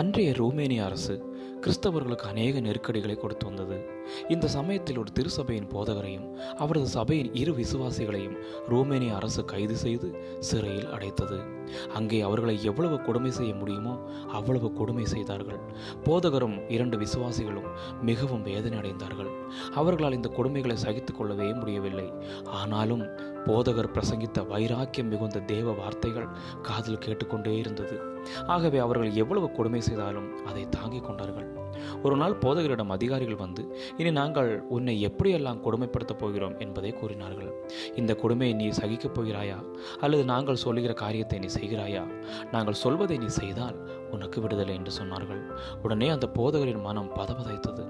அன்றைய ரோமேனிய அரசு கிறிஸ்தவர்களுக்கு அநேக நெருக்கடிகளை கொடுத்து வந்தது. இந்த சமயத்தில் ஒரு திருசபையின் போதகரையும் அவரது சபையின் இரு விசுவாசிகளையும் ரோமேனிய அரசு கைது செய்து சிறையில் அடைத்தது. அங்கே அவர்களை எவ்வளவு கொடுமை செய்ய முடியுமோ அவ்வளவு கொடுமை செய்தார்கள். போதகரும் இரண்டு விசுவாசிகளும் மிகவும் வேதனை அடைந்தார்கள் அவர்களால் இந்த கொடுமைகளை சகித்துக் கொள்ளவே முடியவில்லை. ஆனாலும் போதகர் பிரசங்கித்த வைராக்கியம் மிகுந்த தேவ வார்த்தைகள் காதில் கேட்டுக்கொண்டே இருந்தது. ஆகவே அவர்கள் எவ்வளவு கொடுமை செய்தாலும் அதை தாங்கிக் கொண்டார்கள். ஒரு நாள் போதகரிடம் அதிகாரிகள் வந்து இனி நாங்கள் உன்னை எப்படியெல்லாம் கொடுமைப்படுத்தப் போகிறோம்? என்பதை கூறினார்கள். இந்த கொடுமையை நீ சகிக்கப் போகிறாயா? அல்லது நாங்கள் சொல்லுகிற காரியத்தை நீ செய்கிறாயா? நாங்கள் சொல்வதை நீ செய்தால் உனக்கு விடுதலை என்று சொன்னார்கள். உடனே அந்த போதகரின் மனம் பதபதைத்தது.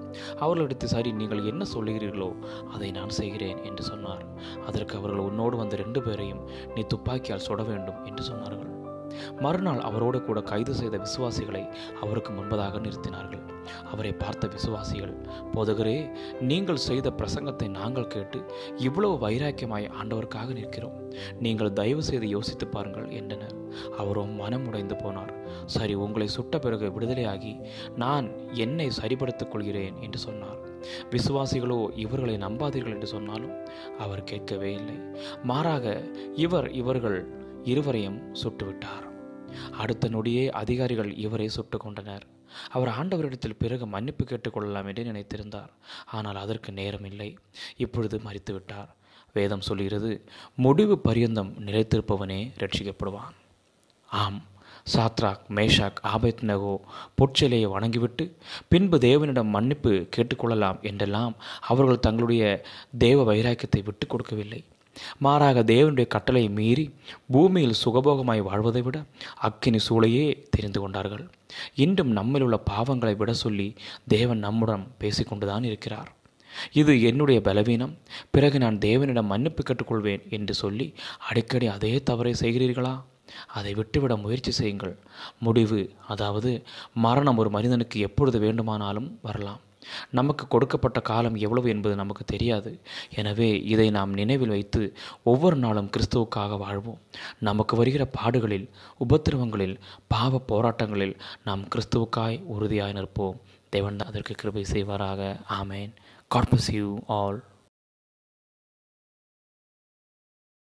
அவர்களிடத்து சரி நீங்கள் என்ன சொல்லுகிறீர்களோ அதை நான் செய்கிறேன் என்று சொன்னார். அதற்கு அவர்கள் உன்னோடு வந்த ரெண்டு பேரையும் நீ துப்பாக்கியால் சுட வேண்டும் என்று சொன்னார்கள். மறுநாள் அவரோடு கூட கைது செய்த விசுவாசிகளை அவருக்கு முன்பதாக நிறுத்தினார்கள். அவரை பார்த்த விசுவாசிகள் போதகரே நீங்கள் செய்த பிரசங்கத்தை நாங்கள் கேட்டு இவ்வளவு வைராக்கியமாய் ஆண்டவருக்காக நிற்கிறோம். நீங்கள் தயவு செய்து யோசித்து பாருங்கள் என்றனர். அவரும் மனம் உடைந்து போனார். சரி உங்களை சுட்ட பிறகு விடுதலையாகி நான் என்னை சரிபடுத்திக் கொள்கிறேன் என்று சொன்னார். விசுவாசிகளோ இவர்களை நம்பாதீர்கள் என்று சொன்னாலும் அவர் கேட்கவே இல்லை. மாறாக இவர் இவர்கள் இருவரையும் சுட்டுவிட்டார். அடுத்த நொடியே அதிகாரிகள் இவரை சுட்டு கொண்டனர். அவர் ஆண்டவரிடத்தில் பிறகு மன்னிப்பு கேட்டுக்கொள்ளலாம் என்று நினைத்திருந்தார். ஆனால் அதற்கு நேரம் இல்லை. இப்பொழுது மறித்துவிட்டார் வேதம் சொல்கிறது முடிவு பரியந்தம் நிலைத்திருப்பவனே ரட்சிக்கப்படுவான். ஆம். சாத்ராக் மேஷாக் ஆபத் நகோ பொற்சிலையை வணங்கிவிட்டு பின்பு தேவனிடம் மன்னிப்பு கேட்டுக்கொள்ளலாம் என்றெல்லாம் அவர்கள் தங்களுடைய தேவ வைராக்கியத்தை விட்டு கொடுக்கவில்லை. மாறாக தேவனுடைய கட்டளை மீறி பூமியில் சுகபோகமாய் வாழ்வதை விட அக்கினி சூளையே தெரிந்து கொண்டார்கள். இன்றும் நம்மில் உள்ள பாவங்களை விட சொல்லி தேவன் நம்முடன் பேசிக்கொண்டுதான் இருக்கிறார். இது என்னுடைய பலவீனம். பிறகு நான் தேவனிடம் மன்னிப்பு கேட்டுக்கொள்வேன் என்று சொல்லி அடிக்கடி அதே தவறை செய்கிறீர்களா? அதை விட்டுவிட முயற்சி செய்யுங்கள். முடிவு அதாவது மரணம் ஒரு மனிதனுக்கு எப்பொழுது வேண்டுமானாலும் வரலாம். நமக்கு கொடுக்கப்பட்ட காலம் எவ்வளவு என்பது நமக்கு தெரியாது. எனவே இதை நாம் நினைவில் வைத்து ஒவ்வொரு நாளும் கிறிஸ்துவுக்காக வாழ்வோம். நமக்கு வருகிற பாடுகளில் உபத்திரவங்களில் பாவ போராட்டங்களில் நாம் கிறிஸ்துவுக்காய் உறுதியாய் நிற்போம். தேவன் அதற்கு கிருபை செய்வாராக. ஆமேன். God bless you all